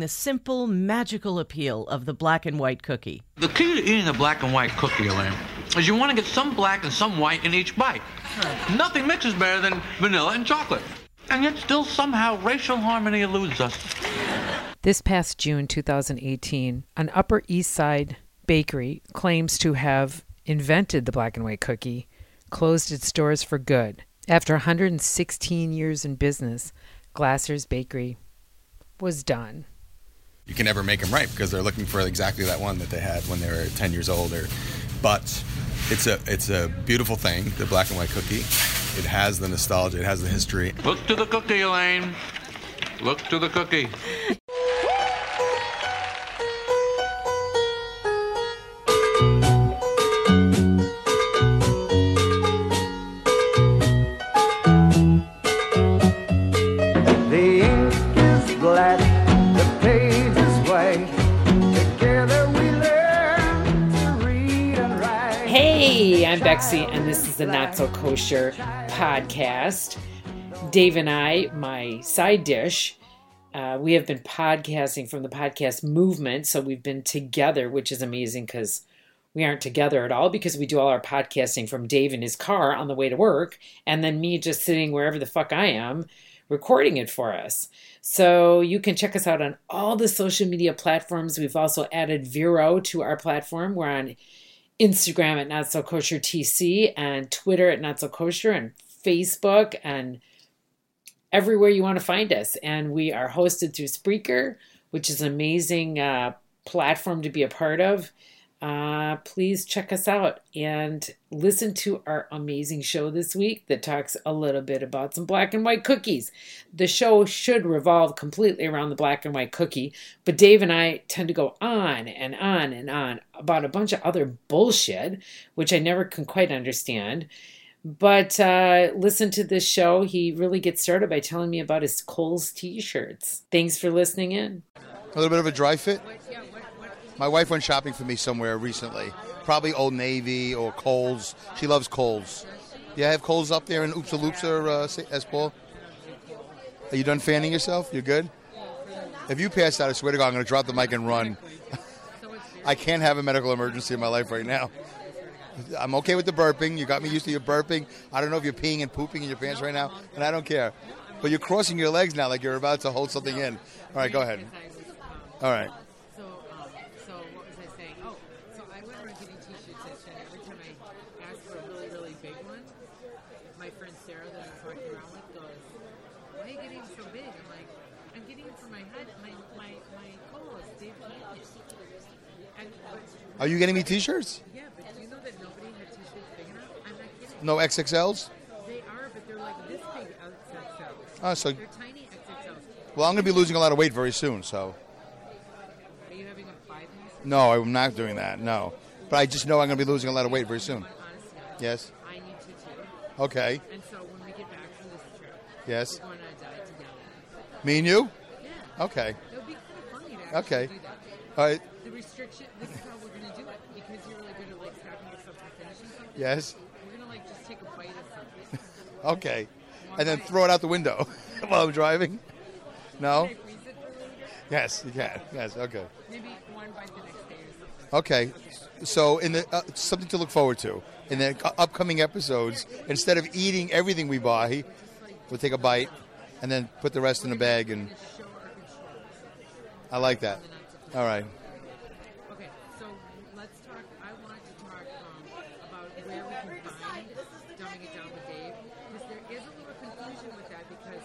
The simple, magical appeal of the black and white cookie. The key to eating a black and white cookie, Elaine, is you want to get some black and some white in each bite. Nothing mixes better than vanilla and chocolate. And yet still somehow racial harmony eludes us. This past June 2018, an Upper East Side bakery claims to have invented the black and white cookie, closed its doors for good. After 116 years in business, Glaser's Bakery was done. You can never make them right because they're looking for exactly that one that they had when they were 10 years old. Or, but it's a it's a beautiful thing, the black and white cookie. It has the nostalgia, it has the history. Look to the cookie, Elaine. Look to the cookie. And this is the Not So Kosher podcast. Dave and I, my side dish, uh, we have been podcasting from the podcast movement. So we've been together, which is amazing because we aren't together at all because we do all our podcasting from Dave in his car on the way to work, and then me just sitting wherever the fuck I am recording it for us. So you can check us out on all the social media platforms. We've also added Vero to our platform. We're on Instagram at Not So Kosher TC and Twitter at Not So Kosher and Facebook and everywhere you want to find us. And we are hosted through Spreaker, which is an amazing uh, platform to be a part of. Uh, please check us out and listen to our amazing show this week that talks a little bit about some black and white cookies. The show should revolve completely around the black and white cookie, but Dave and I tend to go on and on and on about a bunch of other bullshit, which I never can quite understand. But uh, listen to this show. He really gets started by telling me about his Kohl's t shirts. Thanks for listening in. A little bit of a dry fit. My wife went shopping for me somewhere recently, probably Old Navy or Kohl's. She loves Kohl's. Yeah, I have Kohl's up there in Oopsa Loopsa, uh, S. Paul. Are you done fanning yourself? You're good? If you pass out, I swear to God, I'm going to drop the mic and run. I can't have a medical emergency in my life right now. I'm okay with the burping. You got me used to your burping. I don't know if you're peeing and pooping in your pants right now, and I don't care. But you're crossing your legs now like you're about to hold something in. All right, go ahead. All right. So, um, so what was I saying? Oh, so I went around getting t-shirts yesterday. Every time I ask for a really, really big one, my friend Sarah that I'm talking around with goes, "Why are you getting so big?" I'm like, "I'm getting it my head, my my my Dave Canyon." And but, Are you getting me T-shirts? yeah, but do you know that nobody had t-shirts big enough? I'm not kidding. No XXLs. They are, but they're like this big XXL. Oh, ah, so They're tiny XXLs. well, I'm going to be losing a lot of weight very soon. So Are you having a five no, I'm not doing that. No, but I just know I'm going to be losing a lot of weight very soon. Yes. I need to too. Okay. And so when we get back from this trip, Yes. we're going to diet together. Me and you. Yeah. Okay. It would be kind of funny to actually Okay. do that. All right. The restriction, this is how we're going to do it. Because you're really good at like stopping yourself from finishing something. Yes. We're going to like just take a bite of something. Okay. And then throw it out the window while I'm driving. No. Can I freeze it for later? Yes, you can. Yes. Okay. Maybe one bite the next day or something. Okay. So in the uh, something to look forward to in the upcoming episodes, instead of eating everything we buy, we'll take a bite and then put the rest in a bag and. I like that. All right. Okay, so let's talk. I want to talk um, about where we can find Dumbing It Down with Dave. Because there is a little confusion with that because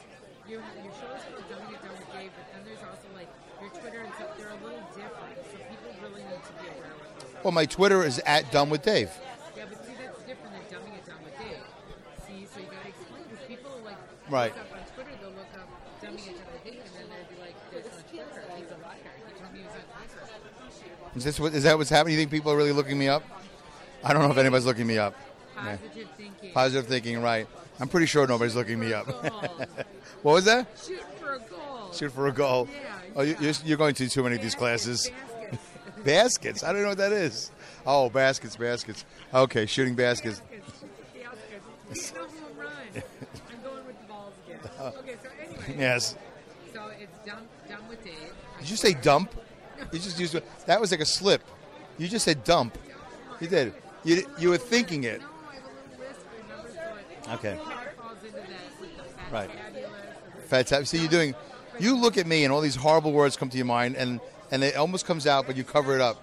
your, your shows called Dumbing It Down with Dave, but then there's also like your Twitter and stuff. They're a little different. So people really need to be aware of those. Well, my Twitter is at Done with Dave. Yeah, but see, that's different than Dumbing It Down with Dave. See, so you got to explain because people like Right. up on Twitter, they'll look up Dumbing It Down with Dave, and then they'll be like, there's on Twitter. He's a liar. He told me he was on Twitter. Is this what is that what's happening? You think people are really looking me up? I don't know if anybody's looking me up. Yeah. Positive thinking. Positive thinking, right? I'm pretty sure nobody's looking me up. What was that? Shoot for a goal. Shoot for a goal. Yeah, Oh, you, you're, you're going to too many of these classes. Baskets. Baskets. I don't know what that is. Oh, baskets, baskets. Okay, shooting baskets. Baskets. Baskets. You know home run. I'm going with the balls again. Okay, so anyway. Yes. So it's done, done with Dave. Did you say dump? You just used that was like a slip. You just said dump. You did. You you were thinking it. No, I have a little list, remember, so it Okay. kind of falls into that with the fat Right. fabulous or the Fat tap. See, you're doing. You look at me, and all these horrible words come to your mind, and and it almost comes out, but you cover it up.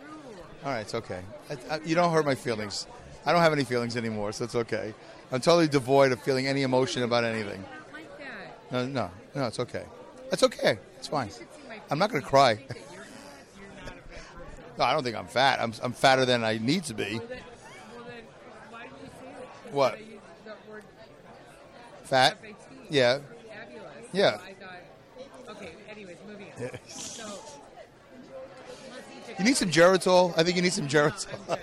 All right, it's okay. I, I, you don't hurt my feelings. I don't have any feelings anymore, so it's okay. I'm totally devoid of feeling any emotion about anything. No, no, no, it's okay. It's okay. It's fine. You should see my I'm not going to cry. I think that You're, you're not a fat person. No, I don't think I'm fat. I'm, I'm fatter than I need to be. Well, then, well, then why do you say that? 'Cause What? I used the word Fat? Yeah. Yeah. So I thought, okay, anyways, moving on. So, let's eat the You need some Geritol? I think you need some oh, No, Geritol.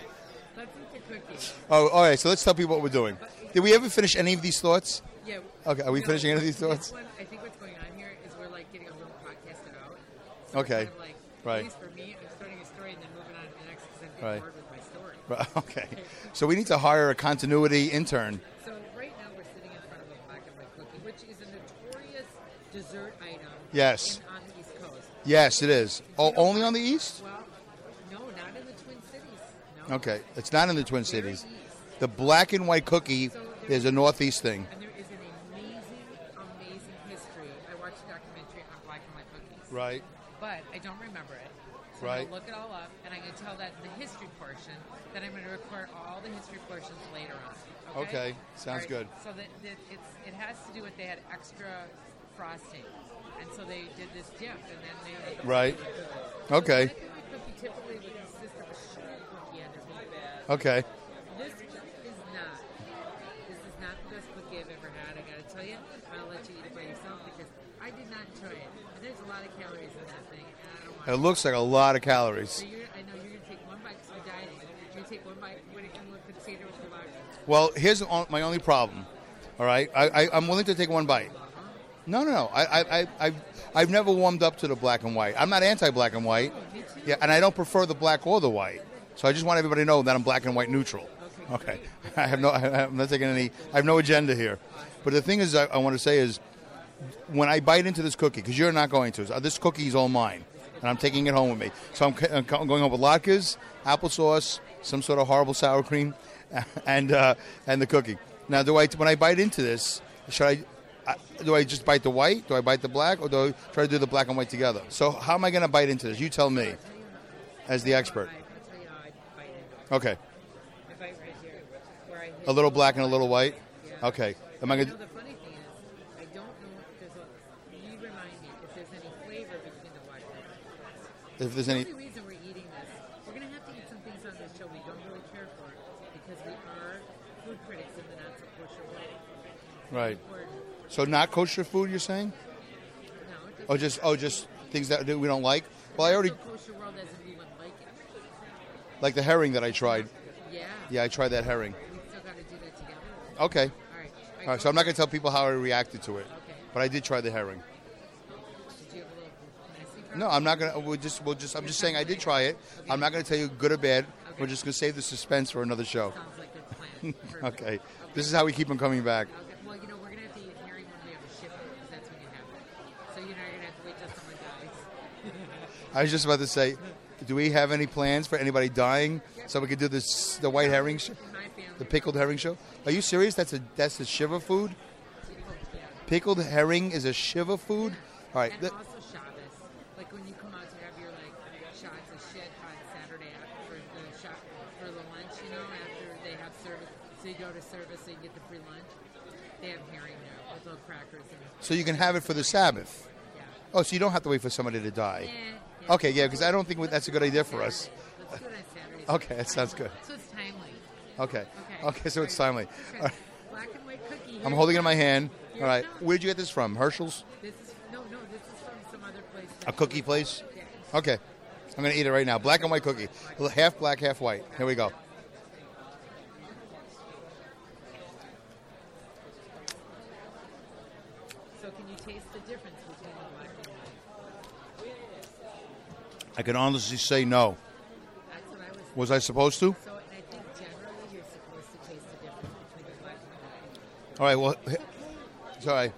Let's eat the cookie. Oh, all right. So let's tell people what we're doing. Did we ever finish any of these thoughts? Yeah. Okay, are we no, finishing any of these thoughts? one, I think what's going on here is we're like getting a little podcasted out. So Okay. Kind of like, Right. At least for me, I'm starting a story and then moving on to the next because I'm getting Right. bored with my story. Right, Okay. So we need to hire a continuity intern. So right now we're sitting in front of a black and white cookie, which is a notorious dessert item. Yes. In, on the East Coast. Yes, it is. Oh, only on the east? Well, no, not in the Twin Cities. No. Okay. It's not in the Twin Cities. east. The black and white cookie is a northeast thing. And there is an amazing, amazing history. I watched a documentary on black and white cookies. Right. But I don't remember it. So I'm Right. look it all up, and I'm going to tell that the history portion, then I'm going to record all the history portions later on. Okay, sounds All good. So that, that it's it has to do with they had extra frosting, and so they did this gift, and then they Right. So Okay. the black and white cookie typically would consist of a sugar cookie underneath. Okay. This is not. This is not the best cookie I've ever had. I gotta tell you, I'll let you eat it by yourself because I did not it. There's a lot of calories in that thing, and I don't want It looks like a lot of calories. So you're, I know you're gonna take one bite because we're dieting. You're gonna take one bite. What are you gonna look potato with the large? Well, here's my only problem. All right, I, I, I'm willing to take one bite. No, no, no. I, I, I, I've, I've never warmed up to the black and white. I'm not anti-black and white. Oh, me. Yeah, and I don't prefer the black or the white. So I just want everybody to know that I'm black and white neutral. Okay. I have no. I'm not taking any. I have no agenda here. But the thing is, I, I want to say is, when I bite into this cookie, because you're not going to, uh, this cookie is all mine, and I'm taking it home with me. So I'm, I'm going home with latkes, applesauce, some sort of horrible sour cream, and uh, and the cookie. Now, do I when I bite into this, should I? I- Do I just bite the white? Do I bite the black, or do I try to do the black and white together? So how am I going to bite into this? You tell me, as the expert. I, I'll tell you how I bite into it. Okay, I bite right here, where I hit a little black and a little white. Okay, am I going? know, the funny thing is, I don't know if there's a. You remind me if there's any flavor between the black and white. If there's The any, only reason we're eating this, we're going to have to eat some things on this show we don't really care for because we are food critics in the not so kosher way. right? So not kosher food, you're saying? No, it Oh, just oh, just things that we don't like. Well, I already kosher world as in we wouldn't like it. like the herring that I tried. Yeah. Yeah, I tried that herring. We still got to do that together. Okay, All right. all right. So I'm not going to tell people how I reacted to it, Okay. but I did try the herring. Did you have a little messy from No. I'm not going to. We'll just, we'll just. I'm just saying I did try it. I'm not going to tell you good or bad. We're just going to save the suspense for another show. Sounds like a plan. Perfect. Okay. This is how we keep them coming back. Okay. Well, you know, we're gonna have to eat herring when we have a shipment because that's when you have it. So you're not gonna have to wait till someone dies. I was just about to say, do we have any plans for anybody dying so we could do this the white herring, sh- In my family, the pickled herring show? Are you serious? That's a that's a shiva food. Pickled herring is a shiva food. All right. And th- also Shabbos, like when you come out to have your like shots of shit on Saturday after for the shop for the lunch, you know, after they have service. So you go to service, so you get the free lunch. They have herring crackers so you can have it for the Sabbath. yeah. Oh, so you don't have to wait for somebody to die. Eh, yeah. Okay, yeah, because I don't think that's a good idea for us. Let's do it on Saturdays. Okay, that sounds good. So it's timely. Okay. Okay. Okay, so it's timely. Okay. Right. Black and white cookie. I'm holding it in my hand. All right. Where'd you get this from? Herschel's? This is no, no. This is from some other place. A cookie place? Okay. I'm going to eat it right now. Black and white cookie. Half black, half white. Here we go. So can you taste the difference between the black and white? I can honestly say no. That's what I was. I supposed to? So, and I think generally you're supposed to taste the difference between the black and the white. All right, well, sorry.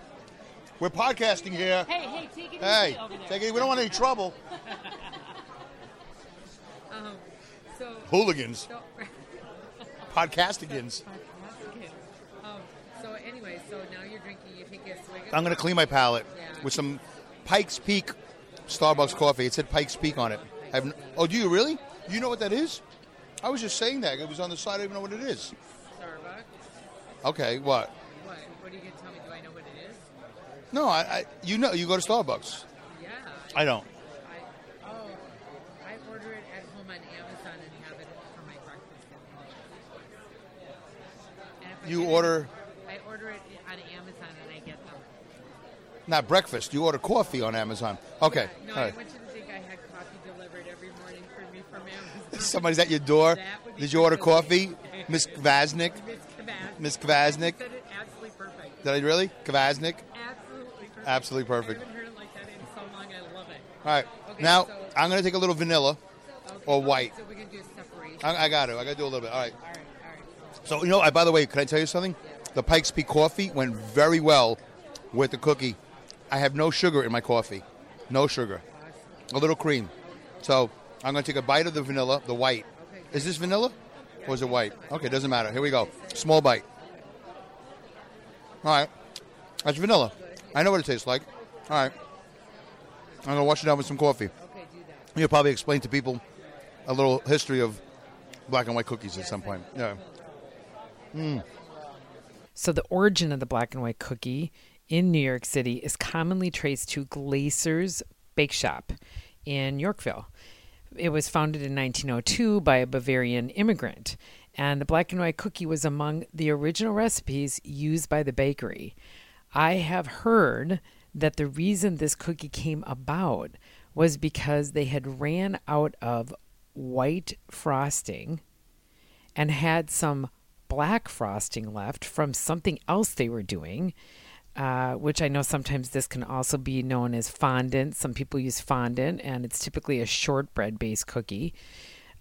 We're podcasting here. Hey, hey, take it Hey, easy over there. take it. We don't want any trouble. Um, so, Hooligans. so, Podcastigans. um, so anyway, so now you're drinking. You take a swig. I'm going to clean my palate Yeah. with some Pikes Peak Starbucks coffee. It said Pikes Peak on it. I n- oh, do you really? You know what that is? I was just saying that. It was on the side. I don't even know what it is. Starbucks. Okay, what? What? What are you gonna tell me? Do I know what it is? No, I, I you know you go to Starbucks. Yeah. I don't. I, oh, I order it at home on Amazon and have it for my breakfast. And if You get order I order it on Amazon and I get them. Not breakfast. You order coffee on Amazon. Okay. No, all I right. want you to think I had coffee delivered every morning for me from Amazon. Somebody's at your door. That would be Did you order coffee, Miss Kvasnik? Miss Kvasnik. Said it absolutely perfect. Did I really? Kvasnik. Absolutely perfect. Absolutely perfect. I haven't heard it like that in so long. I love it. All right. Okay, now so- I'm going to take a little vanilla Okay, or white. So we're gonna do a separation. I, I got to. I got to do a little bit. All right. all right, all right. So you know, I, by the way, can I tell you something? The Pikes Peak coffee went very well with the cookie. I have no sugar in my coffee, no sugar, a little cream. So I'm going to take a bite of the vanilla, the white. Is this vanilla or is it white? Okay, doesn't matter. Here we go. Small bite. All right, that's vanilla. I know what it tastes like. All right, I'm going to wash it down with some coffee. Okay, do that. You'll probably explain to people a little history of black and white cookies at some point. Yeah. Hmm. So the origin of the black and white cookie in New York City is commonly traced to Glaser's Bake Shop in Yorkville. It was founded in 1902 by a Bavarian immigrant, and the black and white cookie was among the original recipes used by the bakery. I have heard that the reason this cookie came about was because they had ran out of white frosting and had some black frosting left from something else they were doing, uh, which I know sometimes this can also be known as fondant. Some people use fondant, and it's typically a shortbread based cookie.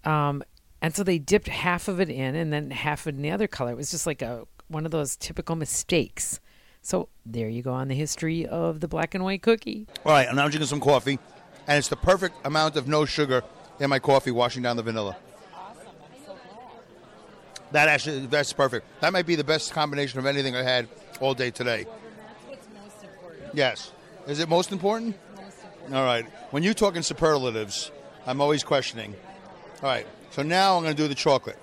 Um, and so they dipped half of it in and then half in the other color. It was just like a one of those typical mistakes. So there you go on the history of the black and white cookie. All right, I'm now drinking some coffee, and it's the perfect amount of no sugar in my coffee, washing down the vanilla. That actually, that's perfect. That might be the best combination of anything I had all day today. Yes. Is it most important? All right. When you talk in superlatives, I'm always questioning. All right. So now I'm going to do the chocolate.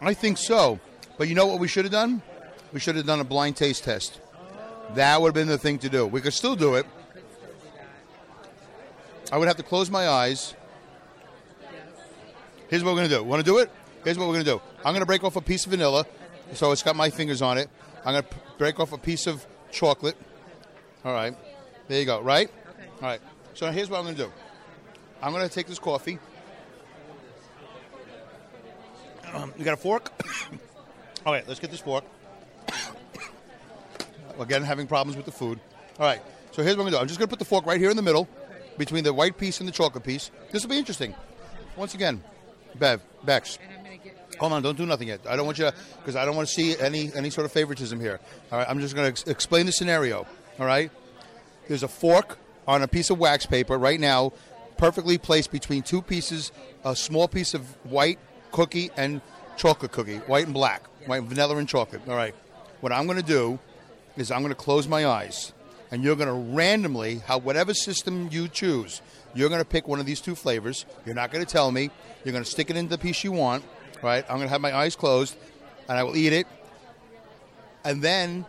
I think so. But you know what we should have done? We should have done a blind taste test. That would have been the thing to do. We could still do it. I would have to close my eyes. Here's what we're going to do. Want to do it? Here's what we're going to do. I'm going to break off a piece of vanilla, so it's got my fingers on it. I'm going to break off a piece of chocolate. All right. There you go, right? Okay. All right. So here's what I'm going to do. I'm going to take this coffee. Um, you got a fork? All right, let's get this fork. Again, having problems with the food. All right, so here's what I'm going to do. I'm just going to put the fork right here in the middle between the white piece and the chocolate piece. This will be interesting. Once again, Bev, Bex, And I'm going to get. hold on, don't do nothing yet. I don't want you because I don't want to see any any sort of favoritism here. All right, I'm just going to ex- explain the scenario. All right, there's a fork on a piece of wax paper right now, perfectly placed between two pieces, a small piece of white cookie and chocolate cookie, white and black, white vanilla and chocolate. All right, what I'm going to do is I'm going to close my eyes, and you're going to randomly, how whatever system you choose, you're going to pick one of these two flavors. You're not going to tell me. You're going to stick it into the piece you want. Right? I'm going to have my eyes closed, and I will eat it. And then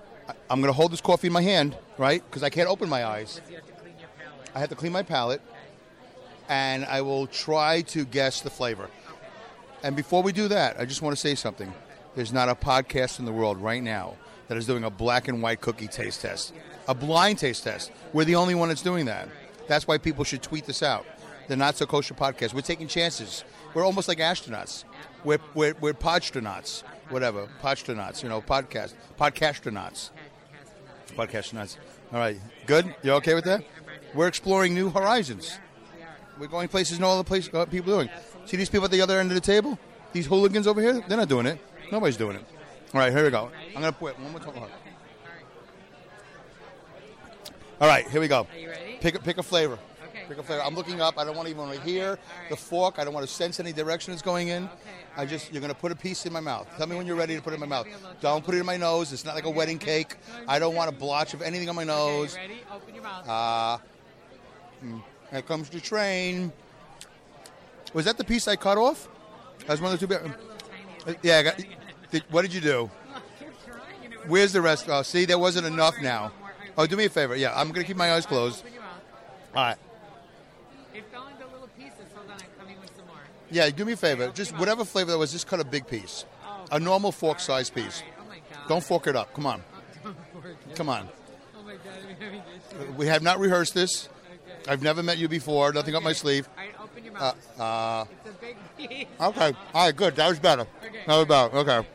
I'm going to hold this coffee in my hand, right? Because I can't open my eyes. I have to clean my palate, and I will try to guess the flavor. And before we do that, I just want to say something. There's not a podcast in the world right now that is doing a black and white cookie taste test, a blind taste test. We're the only one that's doing that. That's why people should tweet this out. The Not So Kosher podcast. We're taking chances. We're almost like astronauts. We're, we're, we're podstronauts, whatever. Podstronauts, you know, podcast. Podcastronauts. Podcastronauts. All right. Good? You okay with that? We're exploring new horizons. We're going places no other place uh, people doing. See these people at the other end of the table? These hooligans over here? They're not doing it. Nobody's doing it. All right, here we go. I'm going to put one more time. All right, here we go. Are you ready? Pick a, pick a flavor. Okay. Pick a flavor. I'm looking up. I don't want to even to hear the fork. I don't want to sense any direction it's going in. Okay. I just you're gonna put a piece in my mouth. Tell me when you're ready to put it in my mouth. Don't put it in my nose. It's not like a wedding cake. I don't want a blotch of anything on my nose. ready? Open your mouth. Ah. Mm. Here comes the train. Was that the piece I cut off? That was one of the two. Bit- Uh, yeah. I got, did, what did you do? Where's the rest? Oh, see, there wasn't enough now. Oh, do me a favor. Yeah, I'm gonna keep my eyes closed. Open your mouth. All right. It fell into little pieces. Hold on, I'm coming with some more. Yeah, do me a favor. Just whatever flavor that was, just cut a big piece, a normal fork-sized piece. Oh my god. Don't fork it up. Come on, come on. Oh my god, I'm having this. We have not rehearsed this. I've never met you before. Nothing up my sleeve. All right, open your Uh, mouth. uh, it's a big piece. okay. All right. Good. That was better. Okay. That was better. Okay.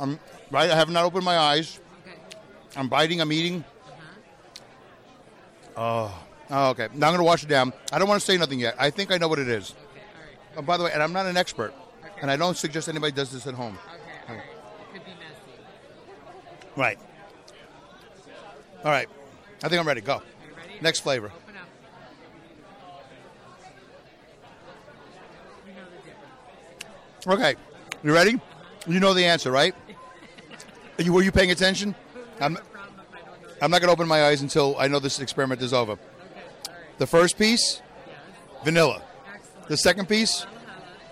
I'm right. I have not opened my eyes. Okay. I'm biting. I'm eating. Oh. Oh, okay. Now I'm going to wash it down. I don't want to say nothing yet. I think I know what it is. Okay, all right. Oh, by the way, and I'm not an expert, and I don't suggest anybody does this at home. Okay, all right. It could be messy. Right. All right. I think I'm ready. Go. Are you ready? Next flavor. Open. You know. Okay. You ready? You know the answer, right? Are you, were you paying attention? I'm, Problem if I don't know the I'm not going to open my eyes until I know this experiment is over. Okay. The first piece, Yes. vanilla. Excellent. The second piece,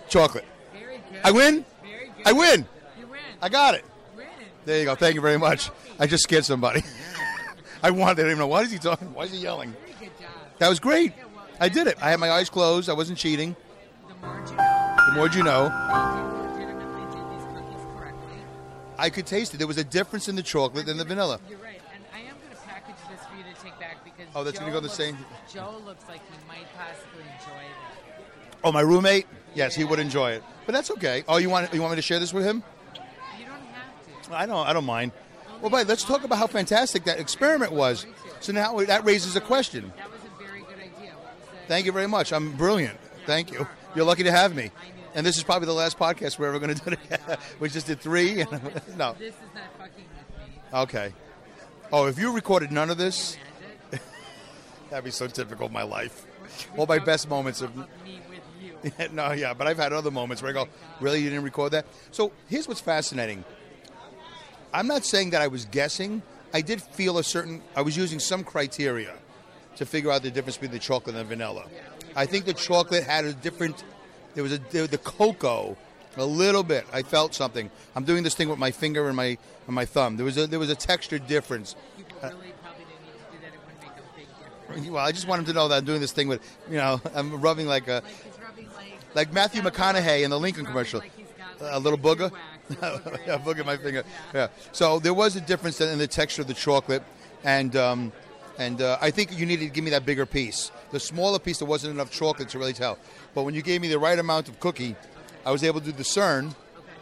chocolate. I win? I win. You win. I got it. There you go. Thank you very much. I just scared somebody. I wanted. I even know. Why is he talking? Why is he yelling? That was great. I did it. I had my eyes closed. I wasn't cheating. The more you know. I could taste it. There was a difference in the chocolate than the vanilla. You're right, and I am going to package this for you to take back because Oh, that's Joe gonna go the looks- same- Joe looks like he might possibly enjoy that. Oh, my roommate? Yes, he would enjoy it. But that's okay. Oh, you want you want me to share this with him? You don't have to. I don't. I don't mind. Well, but let's talk about how fantastic that experiment was. So now that raises a question. That was a very good idea. What was that? Thank you very much. I'm brilliant. Thank you. You're lucky to have me. And this is probably the last podcast we're ever going to do together. we just did three. And, no. This is not fucking with me. Okay. Oh, if you recorded none of this. That'd be so typical of my life. All my best moments of me with you. no, yeah, but I've had other moments where I go, really, you didn't record that? So here's what's fascinating. I'm not saying that I was guessing. I did feel a certain, I was using some criteria to figure out the difference between the chocolate and the vanilla. I think the chocolate had a different, there was a, the cocoa, a little bit. I felt something. I'm doing this thing with my finger and my and my thumb. There was a, there was a texture difference really probably didn't need to do that. It wouldn't make a big difference. Well, I just want him to know that I'm doing this thing with, you know, I'm rubbing like a, Like rubbing like like Matthew he's got a McConaughey in the Lincoln commercial. Like got, a little booger. a booger. yeah, my finger. Yeah. So there was a difference in the texture of the chocolate, and um, and uh, I think you needed to give me that bigger piece. The smaller piece, there wasn't enough chocolate to really tell. But when you gave me the right amount of cookie, I was able to discern,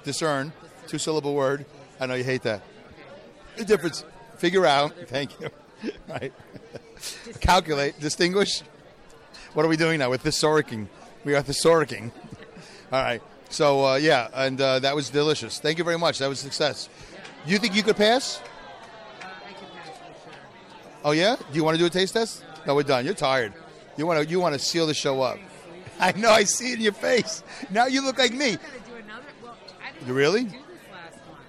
discern, two syllable word. I know you hate that. The difference. Figure out. Thank you. right. Calculate. Distinguish. What are we doing now? With thesauruking. We are thesauruking. All right. So uh, yeah, and uh, that was delicious. Thank you very much. That was a success. You think you could pass? Uh, I can pass for sure. Oh yeah. Do you want to do a taste test? No, we're done. You're tired. You want to you want to seal the show up. I know. I see it in your face. Now you look like me. I'm gonna do another. Well, You really? do this last one.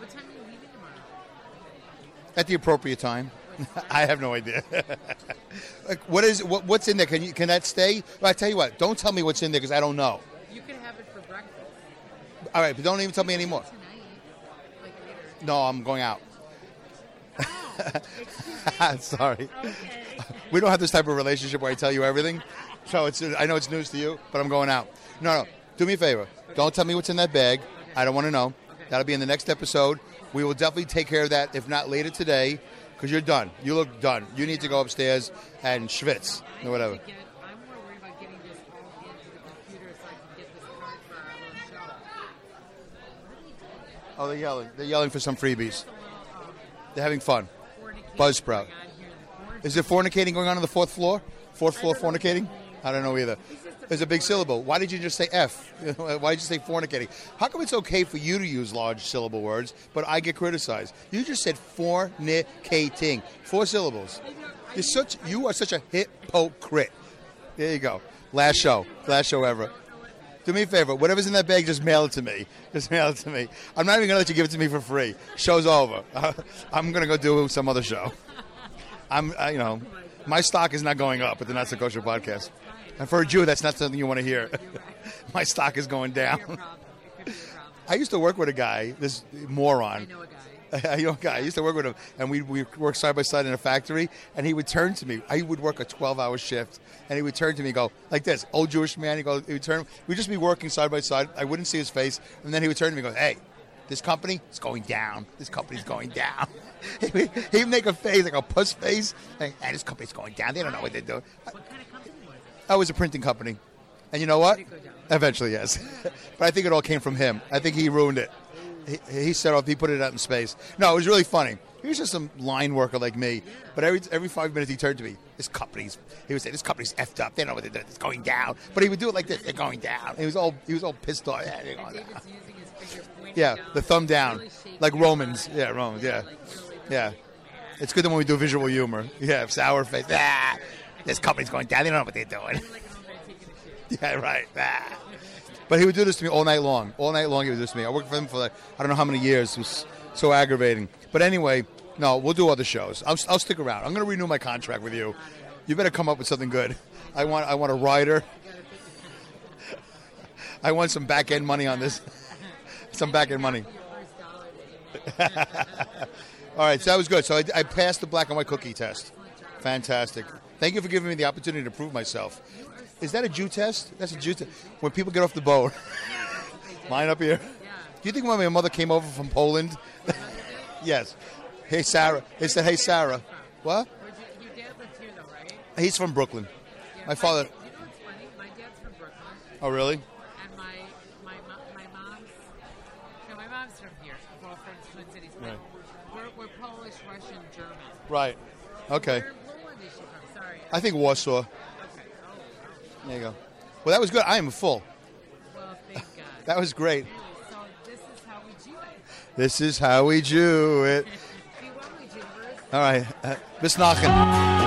What time are you leaving tomorrow? At the appropriate time. I have no idea. like, what is what, what's in there? Can you can that stay? Well, I tell you what. Don't tell me what's in there because I don't know. You can have it for breakfast All right, but don't even tell me anymore. tonight, like later. No, I'm going out. Oh, Sorry. Okay. We don't have this type of relationship where I tell you everything. So it's I know it's news to you, but I'm going out. No, no. Do me a favor. Don't tell me what's in that bag. I don't want to know. That'll be in the next episode. We will definitely take care of that, if not later today, because you're done. You look done. You need to go upstairs and schwitz or whatever. Get, I'm more worried about getting this all into the computer so I can get this card for our little show. Oh, they're yelling. They're yelling for some freebies. It's a little um, They're having fun. Buzzsprout. going on here in the corner. Is there fornicating going on on the fourth floor? Fourth floor fornicating? I don't know either. Is a big syllable. Why did you just say F? Why did you say fornicating? How come it's okay for you to use large syllable words, but I get criticized? You just said fornicating. Four syllables. You're such you are such a hypocrite. There you go. Last show. Last show ever. Do me a favor. Whatever's in that bag, just mail it to me. Just mail it to me. I'm not even gonna let you give it to me for free. Show's over. I'm gonna go do some other show. I'm, I, you know, my stock is not going up with the Not So Kosher podcast. And for a Jew, that's not something you want to hear. my stock is going down. I used to work with a guy, this moron. I know a guy. I used to work with him, and we we work side by side in a factory. And he would turn to me. I would work a twelve-hour shift, and he would turn to me, and go like this, old Jewish man. He go, he would turn. We'd just be working side by side. I wouldn't see his face, and then he would turn to me, and go, "Hey, this company is going down. This company's going down." he would make a face like a puss face, and hey, this company's going down. They don't know what they're doing. I was a printing company, and you know what? Eventually, yes. but I think it all came from him. I think he ruined it. He, he set off. He put it out in space. No, it was really funny. He was just some line worker like me. But every every five minutes he turned to me. This company's. He would say, "This company's effed up. They don't know what they're doing. It's going down." But he would do it like this. They're going down. He was all he was all pissed off. Yeah, they're going down. Yeah, the thumb down, like Romans. Yeah, Romans. Yeah, yeah. It's good that when we do visual humor. Yeah, sour face. Ah, this company's going down. They don't know what they're doing. yeah, right. Ah. But he would do this to me all night long. All night long, he would do this to me. I worked for him for like, I don't know how many years. It was so aggravating. But anyway, no, we'll do other shows. I'll, I'll stick around. I'm going to renew my contract with you. You better come up with something good. I want, I want a rider. I want some back end money on this. some back end money. All right, so that was good. So I, I passed the black and white cookie test. Fantastic. Thank you for giving me the opportunity to prove myself. Is that a Jew test? That's a Jew test. When people get off the boat, line up here. Do you think when my mother came over from Poland? yes. Hey Sarah. They said, "Hey Sarah." What? Your dad lived here, though, right? He's from Brooklyn. My father. You know what's funny? My dad's from Brooklyn, Oh, really? and my my my mom's no, my mom's from here. We're all from Twin Cities. Right. We're, we're Polish, Russian, German. Right. Okay. One is she from? Sorry. I think Warsaw. Okay. Oh, There you go. Well, that was good. I am full. well, thank God. That was great. So this is how we do it. This is how we do it. See, when we do it, All right. Uh, Bis nachher.